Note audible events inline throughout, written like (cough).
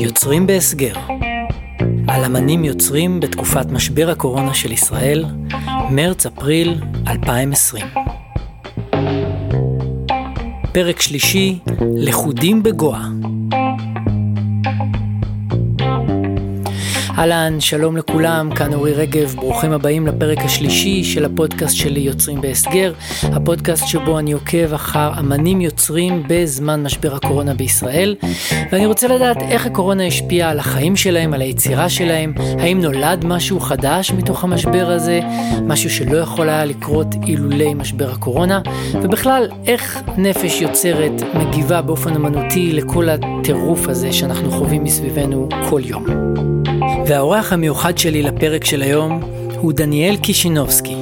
יוצרים בהסגר על אמנים יוצרים בתקופת משבר הקורונה של ישראל, מרץ-אפריל 2020. פרק שלישי, לכודים בגואה. אהלן, שלום לכולם, כאן אורי רגב, ברוכים הבאים לפרק השלישי של הפודקאסט שלי יוצרים בהסגר, הפודקאסט שבו אני עוקב אחר אמנים יוצרים בזמן משבר הקורונה בישראל, ואני רוצה לדעת איך הקורונה השפיעה על החיים שלהם, על היצירה שלהם, האם נולד משהו חדש מתוך המשבר הזה, משהו שלא יכול היה לקרות אילולי משבר הקורונה, ובכלל, איך נפש יוצרת מגיבה באופן אמנותי לכל הטירוף הזה שאנחנו חווים מסביבנו כל יום. והאורח המיוחד שלי לפרק של היום הוא דניאל קישינובסקי,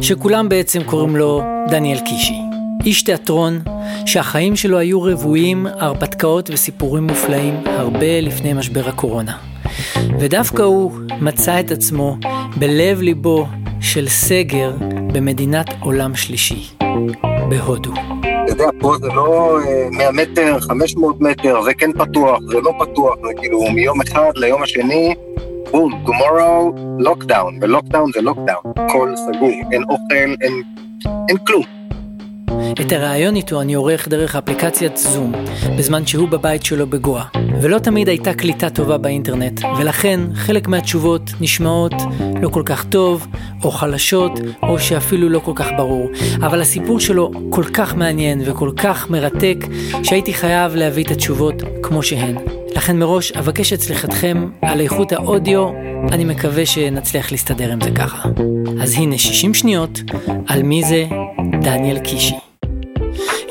שכולם בעצם קוראים לו דניאל קישי. איש תיאטרון שהחיים שלו היו רבועים הרפתקאות וסיפורים מופלאים הרבה לפני משבר הקורונה. ודווקא הוא מצא את עצמו בלב ליבו של סגר במדינת עולם שלישי, בהודו. אתה יודע, פה זה לא 100 אה, מטר, 500 מטר, זה כן פתוח, זה לא פתוח, זה כאילו מיום אחד ליום השני, בום, tomorrow, לוקדאון, ולוקדאון זה לוקדאון, הכל סגור, אין אוכל, אין, אין כלום. את הראיון איתו אני עורך דרך אפליקציית זום, בזמן שהוא בבית שלו בגואה. ולא תמיד הייתה קליטה טובה באינטרנט, ולכן חלק מהתשובות נשמעות לא כל כך טוב, או חלשות, או שאפילו לא כל כך ברור. אבל הסיפור שלו כל כך מעניין וכל כך מרתק, שהייתי חייב להביא את התשובות כמו שהן. לכן מראש אבקש את סליחתכם על איכות האודיו, אני מקווה שנצליח להסתדר עם זה ככה. אז הנה 60 שניות על מי זה דניאל קישי.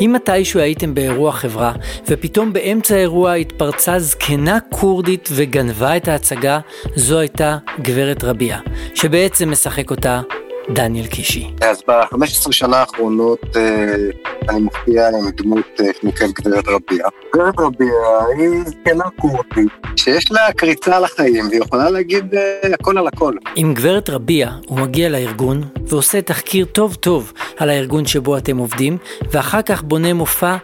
אם מתישהו הייתם באירוע חברה, ופתאום באמצע האירוע התפרצה זקנה כורדית וגנבה את ההצגה, זו הייתה גברת רביע, שבעצם משחק אותה דניאל קישי. אז ב-15 שנה האחרונות אה, אני מופיע עם דמות אה, שנקראת גברת רביע. גברת רביע היא זקנה קורטית, שיש לה קריצה על החיים, והיא יכולה להגיד אה, הכל על הכל. עם גברת רביע הוא מגיע לארגון ועושה תחקיר טוב טוב על הארגון שבו אתם עובדים, ואחר כך בונה מופע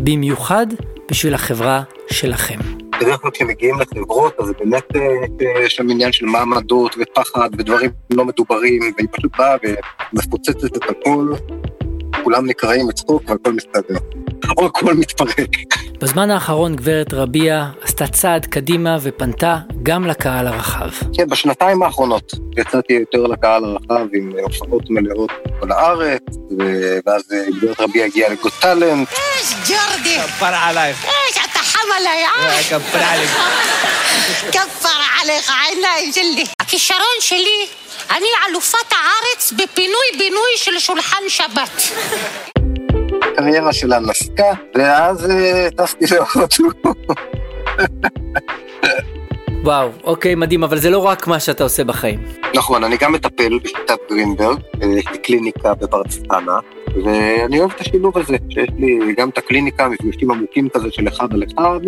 במיוחד בשביל החברה שלכם. בדרך כלל כשמגיעים לחברות, אז באמת אה, יש שם עניין של מעמדות ופחד ודברים לא מדוברים, והיא פשוט באה ומפוצצת את הכל, כולם נקראים לצחוק והכל מסתדר. או הכל מתפרק. בזמן האחרון גברת רביע עשתה צעד קדימה ופנתה גם לקהל הרחב. כן, בשנתיים האחרונות יצאתי יותר לקהל הרחב עם הופעות מלאות בכל הארץ, ואז גברת רביע הגיעה לגוד טאלנט. איש ג'ורדי! כפר עלייך. איש, אתה חם עליי, אה? כפר עלייך. כפר עלייך, עיניים שלי. הכישרון שלי, אני אלופת הארץ בפינוי-בינוי של שולחן שבת. הקריירה שלה נסקה, ואז אה, טסתי להודו. וואו, אוקיי, מדהים, אבל זה לא רק מה שאתה עושה בחיים. נכון, אני גם מטפל בשיטת גרינברג, אה, יש לי קליניקה בברצפנה, ואני אוהב את השילוב הזה, שיש לי גם את הקליניקה, מפגשים עמוקים כזה של אחד על אחד,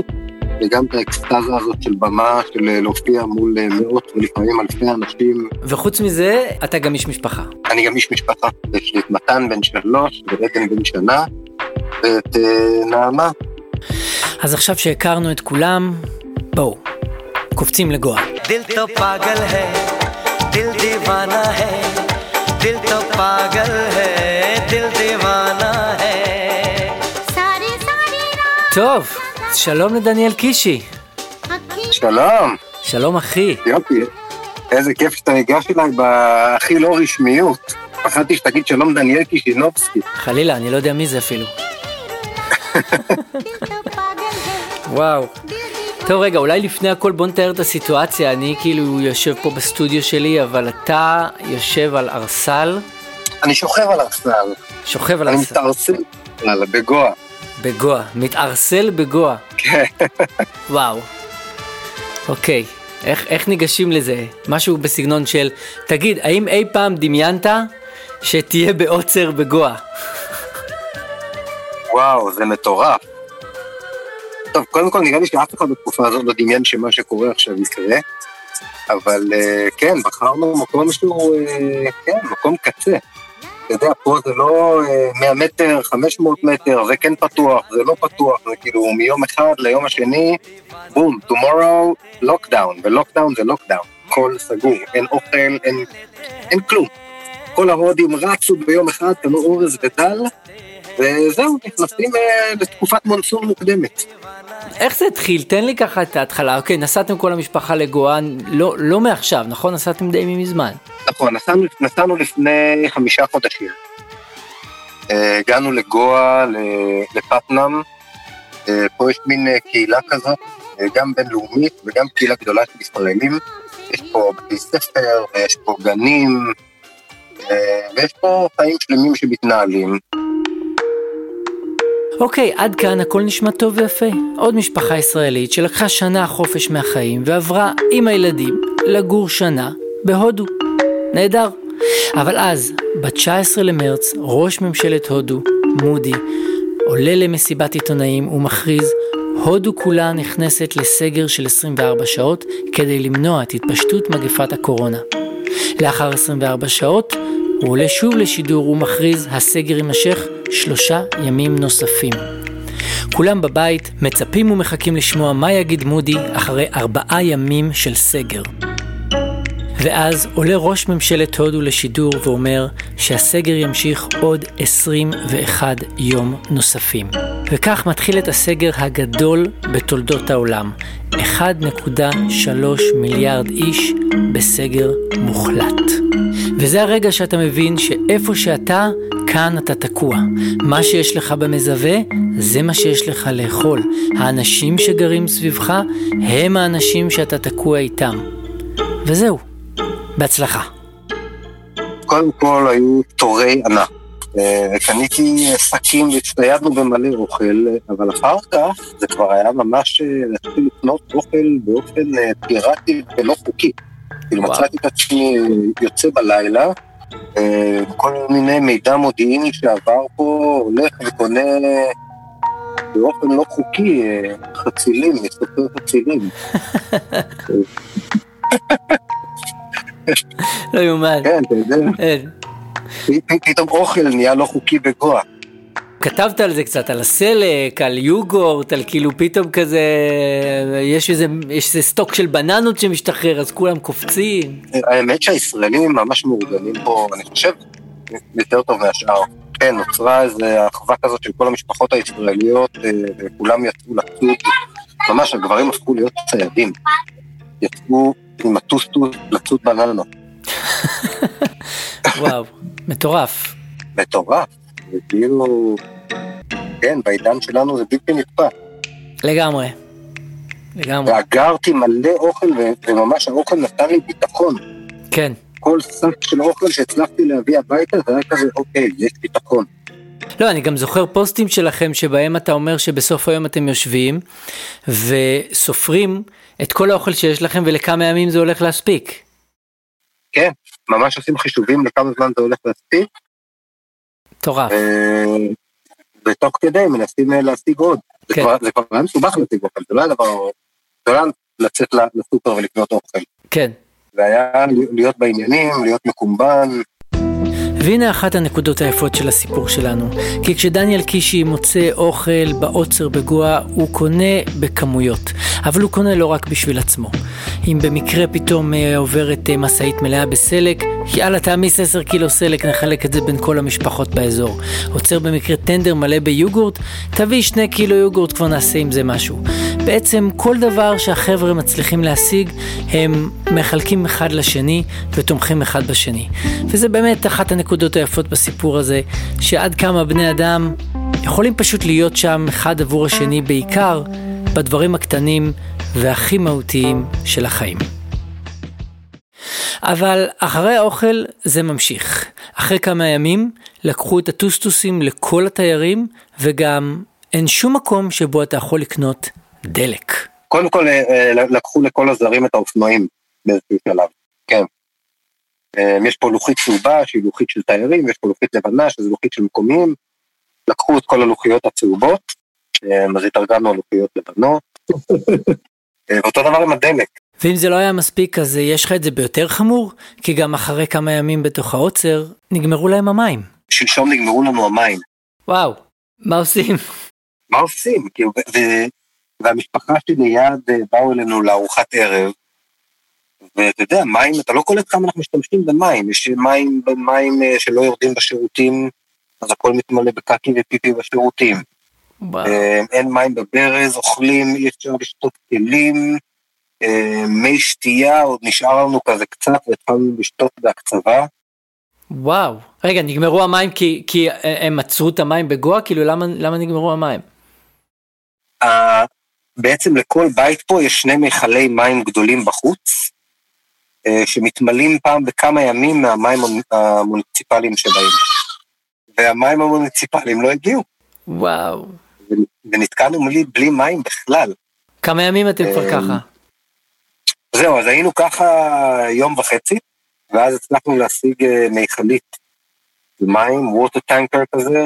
וגם את האקסטזה הזאת של במה, של אה, להופיע מול מאות ולפעמים אלפי אנשים. וחוץ מזה, אתה גם איש משפחה. אני גם איש משפחה, יש לי את מתן בן שלוש, ועדן בן שנה, ואת נעמה. אז עכשיו שהכרנו את כולם, בואו, קופצים לגואה. दिल तो पागल है दिल दीवाना है दिल तो पागल है טוב, שלום לדניאל קישי. שלום. שלום אחי. יופי, איזה כיף שאתה ניגש אליי בהכי לא רשמיות. פחדתי שתגיד שלום דניאל קישינובסקי. חלילה, אני לא יודע מי זה אפילו. וואו. טוב רגע, אולי לפני הכל בוא נתאר את הסיטואציה, אני כאילו יושב פה בסטודיו שלי, אבל אתה יושב על ארסל. אני שוכב על ארסל. שוכב על ארסל. אני מתארסל, בגואה. בגואה, מתארסל בגואה. כן. וואו. אוקיי, איך, איך ניגשים לזה? משהו בסגנון של, תגיד, האם אי פעם דמיינת שתהיה בעוצר בגואה? וואו, זה מטורף. טוב, קודם כל נראה לי שאף אחד בתקופה הזאת לא דמיין שמה שקורה עכשיו יקרה, אבל uh, כן, בחרנו מקום שהוא, uh, כן, מקום קצה. אתה יודע, פה זה לא 100 מטר, 500 מטר, זה כן פתוח, זה לא פתוח, זה כאילו מיום אחד ליום השני, בום, tomorrow, לוקדאון, ולוקדאון זה לוקדאון, הכל סגור, אין אוכל, אין, אין כלום. כל ההודים רצו ביום אחד, קנו אורז ודל, וזהו, נכנסים אה, לתקופת מונסון מוקדמת. איך זה התחיל? תן לי ככה את ההתחלה. אוקיי, נסעתם כל המשפחה לגואן, לא, לא מעכשיו, נכון? נסעתם די מזמן. נכון, נסענו, נסענו לפני חמישה חודשים. אה, הגענו לגואה, לפטנאם, אה, פה יש מין קהילה כזאת, גם בינלאומית וגם קהילה גדולה של ישראלים. יש פה בתי ספר, ויש פה גנים, ויש פה חיים שלמים שמתנהלים. אוקיי, עד כאן הכל נשמע טוב ויפה. עוד משפחה ישראלית שלקחה שנה חופש מהחיים ועברה עם הילדים לגור שנה בהודו. נהדר. אבל אז, ב-19 למרץ, ראש ממשלת הודו, מודי, עולה למסיבת עיתונאים ומכריז הודו כולה נכנסת לסגר של 24 שעות כדי למנוע את התפשטות מגפת הקורונה. לאחר 24 שעות, הוא עולה שוב לשידור ומכריז הסגר יימשך שלושה ימים נוספים. כולם בבית מצפים ומחכים לשמוע מה יגיד מודי אחרי ארבעה ימים של סגר. ואז עולה ראש ממשלת הודו לשידור ואומר שהסגר ימשיך עוד 21 יום נוספים. וכך מתחיל את הסגר הגדול בתולדות העולם. 1.3 מיליארד איש בסגר מוחלט. וזה הרגע שאתה מבין שאיפה שאתה, כאן אתה תקוע. מה שיש לך במזווה, זה מה שיש לך לאכול. האנשים שגרים סביבך, הם האנשים שאתה תקוע איתם. וזהו. בהצלחה. קודם כל היו תורי ענק. אה, קניתי שקים והצטיידנו במלא אוכל, אבל אחר כך זה כבר היה ממש אה, להתחיל לקנות אוכל באופן אה, פיראטי ולא חוקי. כאילו מצאתי את עצמי יוצא בלילה, כל מיני מידע מודיעיני שעבר פה, הולך וקונה באופן לא חוקי חצילים, מסופר חצילים. לא יאומן. כן, אתה יודע. פתאום אוכל נהיה לא חוקי בגואה. כתבת על זה קצת, על הסלק, על יוגורט, על כאילו פתאום כזה, יש איזה, יש איזה סטוק של בננות שמשתחרר, אז כולם קופצים. האמת שהישראלים ממש מאורגנים פה, אני חושב, יותר טוב מהשאר. כן, נוצרה איזו אחווה כזאת של כל המשפחות הישראליות, אה, וכולם יצאו לצוד, ממש הגברים הפכו להיות ציידים. יצאו עם הטוסטוס לצוד בננות. (laughs) וואו, מטורף. מטורף, זה כאילו, כן, בעידן שלנו זה בלתי נתפס. לגמרי, לגמרי. ואגרתי מלא אוכל, וממש האוכל נתן לי ביטחון. כן. כל שק של אוכל שהצלחתי להביא הביתה, זה היה כזה, אוקיי, יש ביטחון. לא, אני גם זוכר פוסטים שלכם שבהם אתה אומר שבסוף היום אתם יושבים וסופרים את כל האוכל שיש לכם ולכמה ימים זה הולך להספיק. כן, ממש עושים חישובים לכמה זמן זה הולך להספיק. מטורף. אה, ותוך כדי מנסים אה, להשיג עוד. כן. זה כבר היה מסובך להשיג אוכל, זה לא היה דבר, זה לא היה לצאת לסופר ולקנות אוכל. כן. זה היה להיות בעניינים, להיות מקומבן. והנה אחת הנקודות היפות של הסיפור שלנו, כי כשדניאל קישי מוצא אוכל בעוצר בגואה, הוא קונה בכמויות, אבל הוא קונה לא רק בשביל עצמו. אם במקרה פתאום אה, עוברת משאית מלאה בסלק, יאללה תעמיס 10 קילו סלק, נחלק את זה בין כל המשפחות באזור. עוצר במקרה טנדר מלא ביוגורט, תביא 2 קילו יוגורט, כבר נעשה עם זה משהו. בעצם כל דבר שהחבר'ה מצליחים להשיג, הם מחלקים אחד לשני ותומכים אחד בשני. וזה באמת אחת הנקודות היפות בסיפור הזה, שעד כמה בני אדם יכולים פשוט להיות שם אחד עבור השני, בעיקר בדברים הקטנים והכי מהותיים של החיים. אבל אחרי האוכל זה ממשיך. אחרי כמה ימים לקחו את הטוסטוסים לכל התיירים, וגם אין שום מקום שבו אתה יכול לקנות דלק. קודם כל אה, אה, לקחו לכל הזרים את האופנועים באיזשהו שלב, כן. אה, יש פה לוחית צהובה שהיא לוחית של תיירים, יש פה לוחית לבנה שזה לוחית של מקומיים. לקחו את כל הלוחיות הצהובות, אז התארגנו על לוחיות לבנות. (laughs) ואותו דבר עם הדלק. ואם זה לא היה מספיק אז יש לך את זה ביותר חמור? כי גם אחרי כמה ימים בתוך העוצר נגמרו להם המים. שלשום נגמרו לנו המים. וואו, מה עושים? מה עושים? והמשפחה שלי ליד אה, באו אלינו לארוחת ערב, ואתה יודע, מים, אתה לא קולט כמה אנחנו משתמשים במים, יש מים, מים אה, שלא יורדים בשירותים, אז הכל מתמלא בקקי ופיפי בשירותים. וואו. אה, אין מים בברז, אוכלים, אי אפשר לשתות כלים, מי שתייה, עוד נשאר לנו כזה קצת, והתחלנו לשתות בהקצבה. וואו, רגע, נגמרו המים כי, כי הם עצרו את המים בגואה? כאילו, למה, למה נגמרו המים? בעצם לכל בית פה יש שני מכלי מים גדולים בחוץ, אה, שמתמלאים פעם בכמה ימים מהמים המוניציפליים שבאים. והמים המוניציפליים לא הגיעו. וואו. ונתקענו בלי, בלי מים בכלל. כמה ימים אתם כבר אה, ככה? זהו, אז היינו ככה יום וחצי, ואז הצלחנו להשיג אה, מיכלית מים, ווטר טנקר כזה,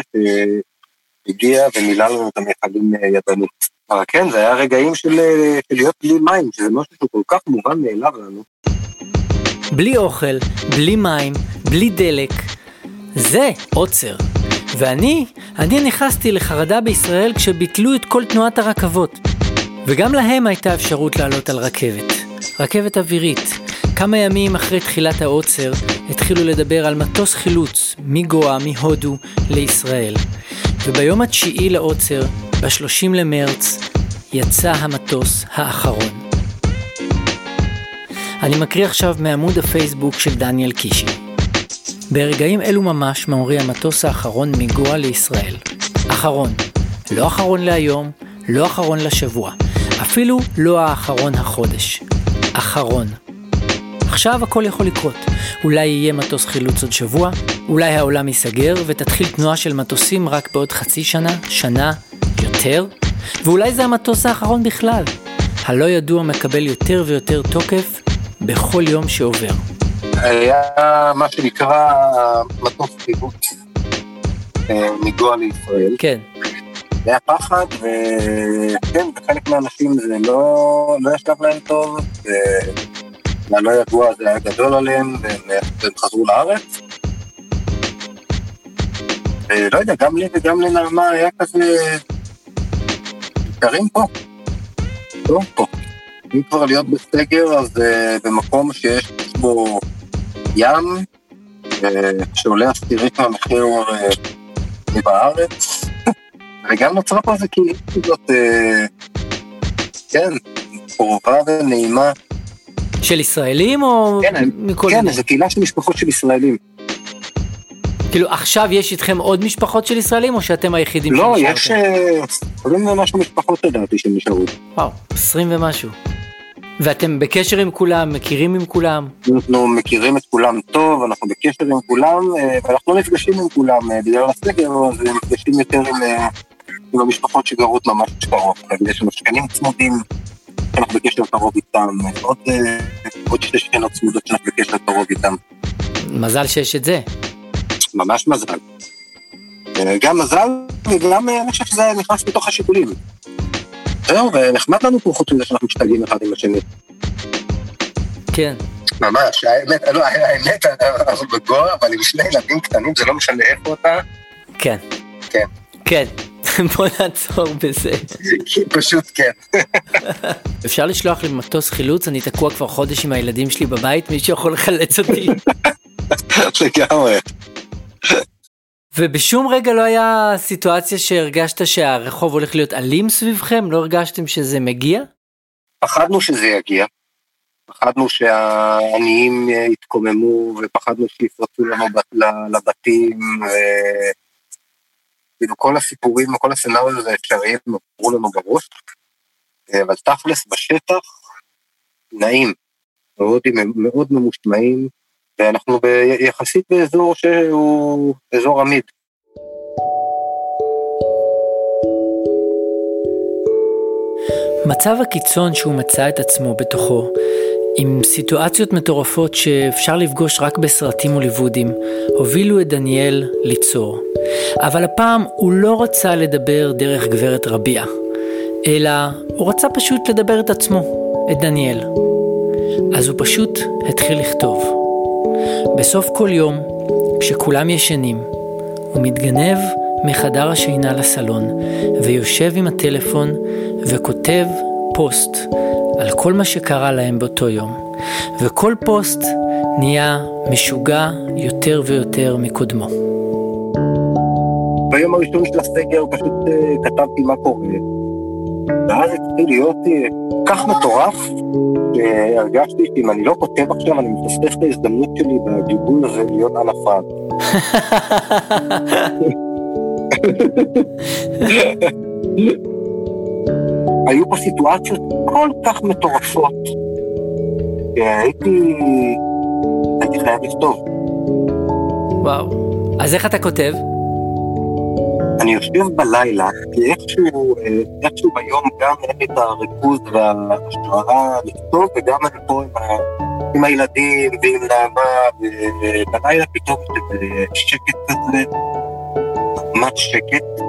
שהגיע ומילא לנו את המכלים ידנית. אבל כן, זה היה רגעים של, של להיות בלי מים, שזה משהו שהוא כל כך מובן מאליו לנו. בלי אוכל, בלי מים, בלי דלק. זה עוצר. ואני, אני נכנסתי לחרדה בישראל כשביטלו את כל תנועת הרכבות. וגם להם הייתה אפשרות לעלות על רכבת. רכבת אווירית. כמה ימים אחרי תחילת העוצר, התחילו לדבר על מטוס חילוץ מגואה, מהודו, לישראל. וביום התשיעי לעוצר, ב-30 למרץ, יצא המטוס האחרון. אני מקריא עכשיו מעמוד הפייסבוק של דניאל קישי. ברגעים אלו ממש מאורי המטוס האחרון מגואה לישראל. אחרון. לא אחרון להיום, לא אחרון לשבוע. אפילו לא האחרון החודש. אחרון. עכשיו הכל יכול לקרות. אולי יהיה מטוס חילוץ עוד שבוע, אולי העולם ייסגר ותתחיל תנועה של מטוסים רק בעוד חצי שנה, שנה, יותר, ואולי זה המטוס האחרון בכלל. הלא ידוע מקבל יותר ויותר תוקף בכל יום שעובר. היה מה שנקרא מטוס חיבוץ אה, מגואה לישראל. כן. זה היה פחד, וכן, בחלק מהאנשים זה לא, לא ישב להם טוב, והלא ידוע זה היה גדול עליהם, והם, חזרו לארץ. ולא יודע, גם לי וגם לנעמה היה כזה... יקרים פה. לא פה. אם כבר להיות בסגר, אז uh, במקום שיש בו ים, uh, שעולה עשירית מהמחיר uh, בארץ, וגם נוצרה פה איזה כזאת, uh, כן, קרובה ונעימה. של ישראלים או כן, מכל כן, זו קהילה של משפחות של ישראלים. כאילו עכשיו יש איתכם עוד משפחות של ישראלים או שאתם היחידים לא? לא, יש 20 ומשהו משפחות לדעתי שנשארו. וואו, 20 ומשהו. ואתם בקשר עם כולם, מכירים עם כולם? אנחנו מכירים את כולם טוב, אנחנו בקשר עם כולם, אה, ואנחנו לא נפגשים עם כולם אה, בגלל הסגר, אז נפגשים יותר עם, אה, עם המשפחות שגרות ממש קרוב. יש לנו שכנים צמודים, שאנחנו בקשר קרוב איתם, עוד, עוד שתי שכנות צמודות שאנחנו בקשר קרוב איתם. מזל שיש את זה. ממש מזל. גם מזל, וגם אני חושב שזה נכנס בתוך השיקולים. זהו, ונחמד לנו פה חוץ מזה שאנחנו משתגעים אחד עם השני. כן. ממש, האמת, לא, האמת, אנחנו בגואה, אבל עם שני ילדים קטנים, זה לא משנה איפה אתה. כן. כן. כן. (laughs) בוא נעצור בזה. פשוט כן. (laughs) אפשר לשלוח לי מטוס חילוץ, אני תקוע כבר חודש עם הילדים שלי בבית, מישהו יכול לחלץ אותי. (laughs) לגמרי. ובשום רגע לא היה סיטואציה שהרגשת שהרחוב הולך להיות אלים סביבכם? לא הרגשתם שזה מגיע? פחדנו שזה יגיע. פחדנו שהעניים יתקוממו, ופחדנו שיפרצו לנו לבתים, וכאילו כל הסיפורים, כל הסצנריו האפשריים עברו לנו בראש. אבל תכלס בשטח, נעים. מאוד, מאוד ממושמעים, ואנחנו יחסית באזור שהוא אזור עמיד. מצב הקיצון שהוא מצא את עצמו בתוכו, עם סיטואציות מטורפות שאפשר לפגוש רק בסרטים הוליוודים, הובילו את דניאל ליצור. אבל הפעם הוא לא רצה לדבר דרך גברת רביע, אלא הוא רצה פשוט לדבר את עצמו, את דניאל. אז הוא פשוט התחיל לכתוב. בסוף כל יום, כשכולם ישנים, הוא מתגנב מחדר השינה לסלון, ויושב עם הטלפון וכותב פוסט על כל מה שקרה להם באותו יום, וכל פוסט נהיה משוגע יותר ויותר מקודמו. ביום הראשון של הסגר פשוט uh, כתבתי מה קורה, ואז התחיל להיות uh, כך מטורף, שהרגשתי שאם אני לא כותב עכשיו, אני מפספס את ההזדמנות שלי בגלגול הזה להיות על הפרד. היו פה סיטואציות כל כך מטורפות, שהייתי הייתי חייב לכתוב. וואו. אז איך אתה כותב? אני יושב בלילה, כי איכשהו, אה, איכשהו ביום גם אין לי את הריכוז וההשראה לכתוב, וגם אני פה עם, ה, עם הילדים ועם נעמה, ובלילה פתאום שקט כזה, ממש שקט,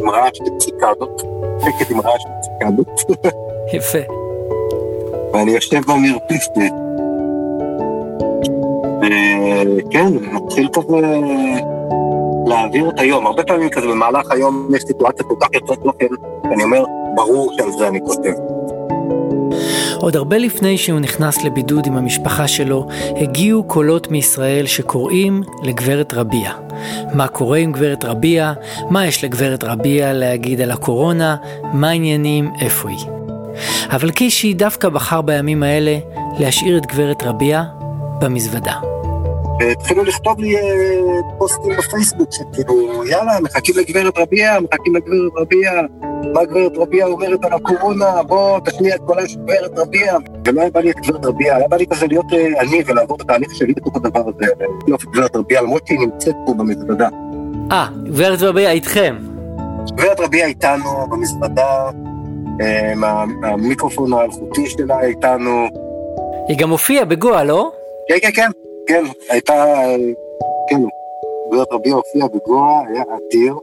עם רעש וציקדות, שקט עם רעש וציקדות. (laughs) יפה. ואני יושב במרפסת. וכן, מתחיל כזה להעביר את היום. הרבה פעמים כזה במהלך היום יש סיטואציה כל כך יוצאת דופן, ואני אומר, ברור שעל זה אני כותב. עוד הרבה לפני שהוא נכנס לבידוד עם המשפחה שלו, הגיעו קולות מישראל שקוראים לגברת רביע. מה קורה עם גברת רביע? מה יש לגברת רביע להגיד על הקורונה? מה העניינים? איפה היא? אבל קישי דווקא בחר בימים האלה להשאיר את גברת רביע במזוודה. והתחילו לכתוב לי אה, פוסטים בפייסבוק, שכאילו, יאללה, מחכים לגברת רביע, מחכים לגברת רביע, מה גברת רביע אומרת על הקורונה, בוא תשמיע את קולה של גברת רביע. ולא היה בא לי את גברת רביע, היה בא לי כזה להיות אה, אני ולעבור את התהליך שלי בתוך הדבר הזה, ולהיות גברת רביע, למרות שהיא נמצאת פה במזוודה. אה, גברת רביע איתכם. גברת רביע איתנו במזוודה, אה, המיקרופון האלחוטי שלה איתנו. היא גם הופיעה בגואה, לא? כן, כן, כן. כן, הייתה, כן, רבי הופיע בגואה, היה אדיר.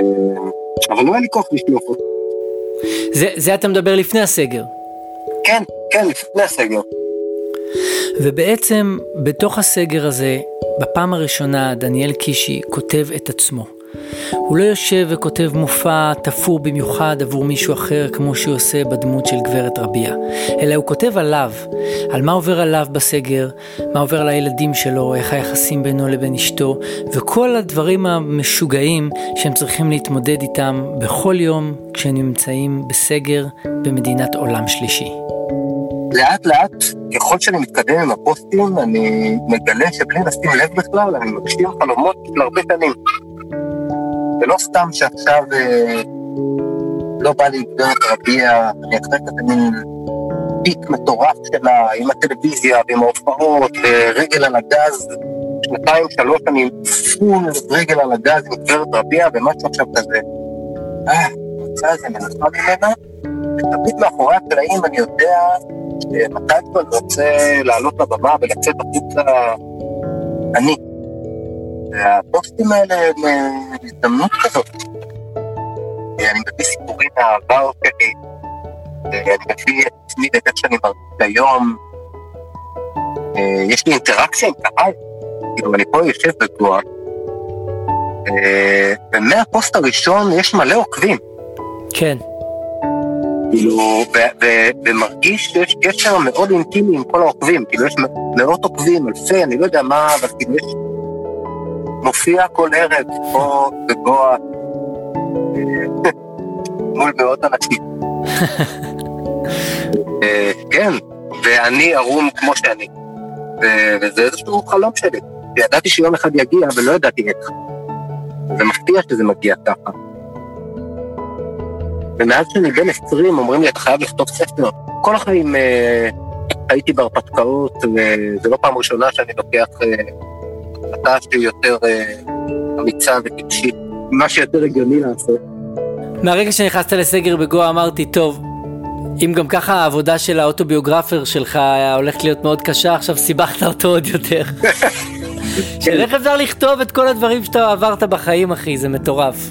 אה, אבל לא היה לי כוח לשלוף אותו. זה, זה אתה מדבר לפני הסגר. כן, כן, לפני הסגר. ובעצם בתוך הסגר הזה, בפעם הראשונה דניאל קישי כותב את עצמו. הוא לא יושב וכותב מופע תפור במיוחד עבור מישהו אחר כמו שהוא עושה בדמות של גברת רביע, אלא הוא כותב עליו, על מה עובר עליו בסגר, מה עובר על הילדים שלו, איך היחסים בינו לבין אשתו, וכל הדברים המשוגעים שהם צריכים להתמודד איתם בכל יום כשהם נמצאים בסגר במדינת עולם שלישי. לאט לאט, ככל שאני מתקדם עם הפוסטים, אני מגלה שבלי לשים לב בכלל, אני מגשים חלומות של הרבה שנים. זה לא סתם שעכשיו אה, לא בא לי גברת רביע, אני אחרי כזה מין פיק מטורף שלה עם הטלוויזיה ועם ההופעות ורגל על הגז. שנתיים, שלוש אני פול רגל על הגז עם גברת רביע ומשהו עכשיו כזה. אה, המצע הזה מנסה ממנה, ותמיד מאחורי הקלעים אני יודע שמתי כבר רוצה לעלות לבמה ולצאת החוצה אני. והפוסטים האלה הם אה, הזדמנות כזאת. אני מביא סיפורים מהעבר שלי, אני מביא את עצמי ואת איך שאני מרגיש היום. אה, יש לי אינטראקציה עם קהל, כאילו אני פה יושב בגואה, אה, ומהפוסט הראשון יש מלא עוקבים. כן. כאילו, ומרגיש שיש קשר מאוד אינטימי עם כל העוקבים, כאילו יש מאות עוקבים, אלפי, אני לא יודע מה, אבל כאילו יש מופיע כל ערב פה בגואה מול מאות אנשים. (laughs) אה, כן, ואני ערום כמו שאני. וזה איזשהו חלום שלי. ידעתי שיום אחד יגיע, ולא ידעתי איך. זה מפתיע שזה מגיע ככה. ומאז שאני בן 20 אומרים לי, אתה חייב לכתוב ספר. כל החיים אה, הייתי בהרפתקאות, וזו לא פעם ראשונה שאני לוקח אה, החלטה שהיא יותר אה, אמיצה וטיפשית, מה שיותר הגיוני לעשות. מהרגע שנכנסת לסגר בגואה אמרתי, טוב, אם גם ככה העבודה של האוטוביוגרפר שלך הולכת להיות מאוד קשה, עכשיו סיבכת אותו עוד יותר. (laughs) של איך אפשר לכתוב את כל הדברים שאתה עברת בחיים, אחי, זה מטורף.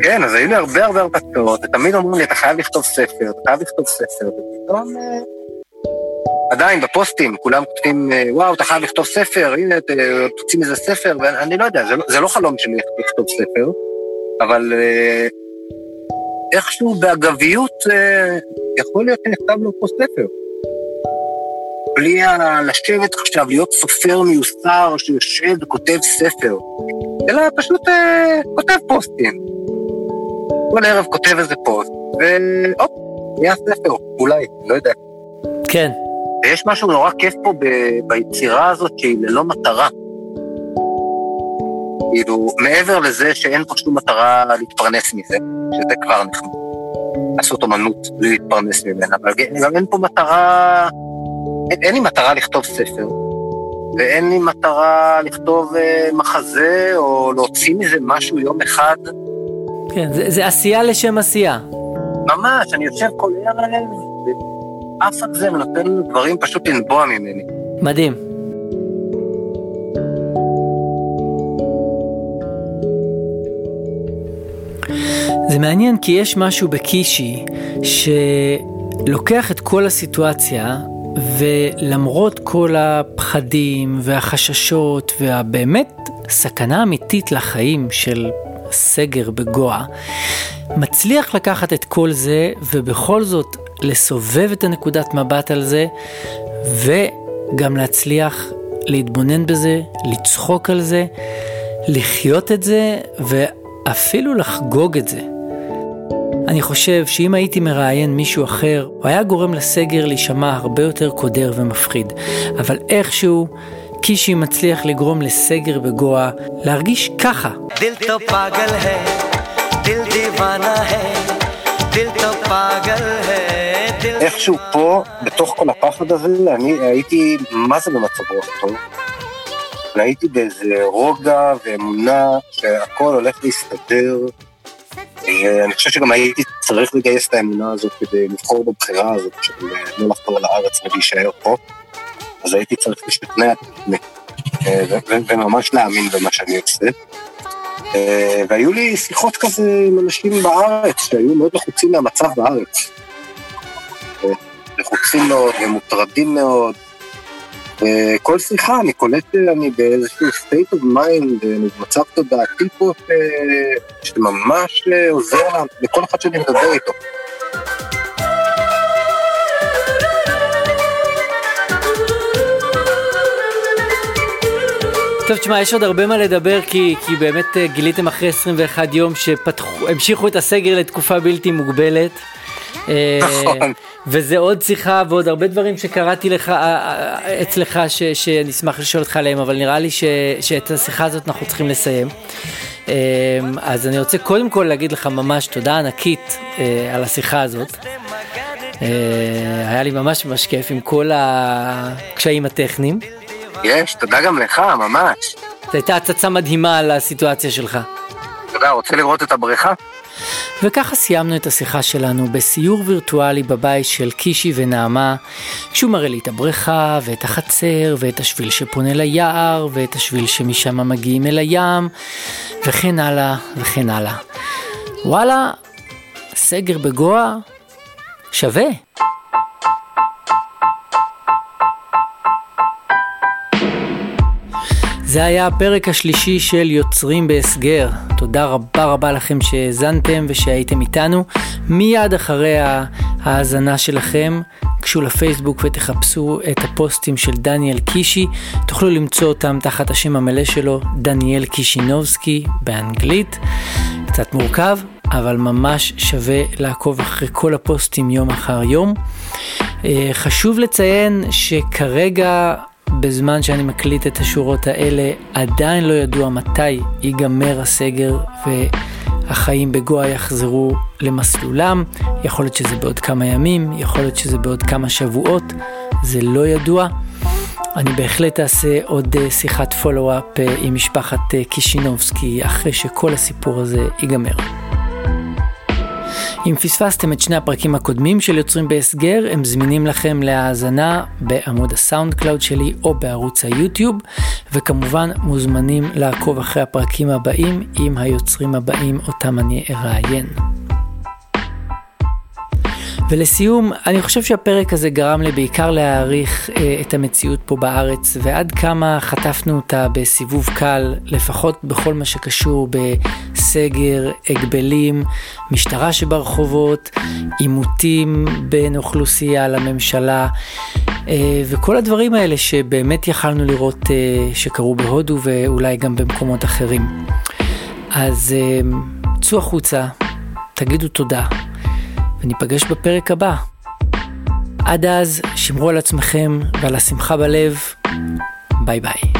כן, אז היו לי הרבה הרבה הרפתקאות, ותמיד אומרים לי, אתה חייב לכתוב ספר, אתה חייב לכתוב ספר, ופתאום... עדיין בפוסטים, כולם כותבים, אה, וואו, אתה חייב לכתוב ספר, הנה, תוציא מזה ספר, ואני לא יודע, זה לא, זה לא חלום שלי לכתוב ספר, אבל אה, איכשהו באגביות אה, יכול להיות שנכתב לו פה ספר. בלי לשבת עכשיו, להיות סופר מיוסר שיושב וכותב ספר, אלא פשוט אה, כותב פוסטים. כל ערב כותב איזה פוסט, והופ, נהיה ספר, אולי, לא יודע. כן. ויש משהו נורא כיף פה ב- ביצירה הזאת שהיא ללא מטרה. כאילו, מעבר לזה שאין פה שום מטרה להתפרנס מזה, שזה כבר נחמד. לעשות אומנות בלי להתפרנס ממנה, אבל גם אין פה מטרה, אין, אין לי מטרה לכתוב ספר, ואין לי מטרה לכתוב אה, מחזה או להוציא מזה משהו יום אחד. כן, זה, זה עשייה לשם עשייה. ממש, אני יושב כל ערב, ועף על זה ונותן דברים פשוט לנבוע ממני. מדהים. זה מעניין כי יש משהו בקישי שלוקח את כל הסיטואציה ולמרות כל הפחדים והחששות והבאמת סכנה אמיתית לחיים של סגר בגואה, מצליח לקחת את כל זה ובכל זאת לסובב את הנקודת מבט על זה וגם להצליח להתבונן בזה, לצחוק על זה, לחיות את זה ואפילו לחגוג את זה. אני חושב שאם הייתי מראיין מישהו אחר, הוא היה גורם לסגר להישמע הרבה יותר קודר ומפחיד. אבל איכשהו, קישי מצליח לגרום לסגר בגואה להרגיש ככה. दिल तो पागल איכשהו פה, בתוך כל הפחד הזה, אני הייתי, מה זה במצב רוח טוב? והייתי באיזה רוגע ואמונה שהכל הולך להסתדר. אני חושב שגם הייתי צריך לגייס את האמונה הזאת כדי לבחור בבחירה הזאת של לא לחזור לארץ ולהישאר פה. אז הייתי צריך להשתכנע אה, וממש להאמין במה שאני עושה. והיו לי שיחות כזה עם אנשים בארץ שהיו מאוד לחוצים מהמצב בארץ. לחוצים מאוד ומוטרדים מאוד. וכל שיחה אני קולט שאני באיזשהו state of mind, במצב תודעתי פה שממש עוזר לכל אחד שאני מדבר איתו. טוב, תשמע, יש עוד הרבה מה לדבר, כי, כי באמת גיליתם אחרי 21 יום שהמשיכו את הסגר לתקופה בלתי מוגבלת. נכון. וזה עוד שיחה ועוד הרבה דברים שקראתי לך אה, אה, אצלך ש, שאני אשמח לשאול אותך עליהם, אבל נראה לי ש, שאת השיחה הזאת אנחנו צריכים לסיים. אה, אז אני רוצה קודם כל להגיד לך ממש תודה ענקית על השיחה הזאת. היה לי ממש ממש כיף עם כל הקשיים הטכניים. יש, תודה גם לך, ממש. זו הייתה הצצה מדהימה על הסיטואציה שלך. תודה, רוצה לראות את הבריכה? וככה סיימנו את השיחה שלנו בסיור וירטואלי בבית של קישי ונעמה, כשהוא מראה לי את הבריכה ואת החצר ואת השביל שפונה ליער ואת השביל שמשם מגיעים אל הים וכן הלאה וכן הלאה. וואלה, סגר בגואה שווה. זה היה הפרק השלישי של יוצרים בהסגר. תודה רבה רבה לכם שהאזנתם ושהייתם איתנו. מיד אחרי ההאזנה שלכם, גשו לפייסבוק ותחפשו את הפוסטים של דניאל קישי. תוכלו למצוא אותם תחת השם המלא שלו, דניאל קישינובסקי באנגלית. קצת מורכב, אבל ממש שווה לעקוב אחרי כל הפוסטים יום אחר יום. אה, חשוב לציין שכרגע בזמן שאני מקליט את השורות האלה, עדיין לא ידוע מתי ייגמר הסגר והחיים בגואה יחזרו למסלולם. יכול להיות שזה בעוד כמה ימים, יכול להיות שזה בעוד כמה שבועות, זה לא ידוע. אני בהחלט אעשה עוד אה, שיחת follow-up אה, עם משפחת אה, קישינובסקי אחרי שכל הסיפור הזה ייגמר. אם פספסתם את שני הפרקים הקודמים של יוצרים בהסגר, הם זמינים לכם להאזנה בעמוד הסאונד קלאוד שלי או בערוץ היוטיוב, וכמובן מוזמנים לעקוב אחרי הפרקים הבאים עם היוצרים הבאים אותם אני אראיין. ולסיום, אני חושב שהפרק הזה גרם לי בעיקר להעריך אה, את המציאות פה בארץ, ועד כמה חטפנו אותה בסיבוב קל, לפחות בכל מה שקשור בסגר, הגבלים, משטרה שברחובות, עימותים בין אוכלוסייה לממשלה, אה, וכל הדברים האלה שבאמת יכלנו לראות אה, שקרו בהודו ואולי גם במקומות אחרים. אז אה, צאו החוצה, תגידו תודה. וניפגש בפרק הבא. עד אז, שמרו על עצמכם ועל השמחה בלב. ביי ביי.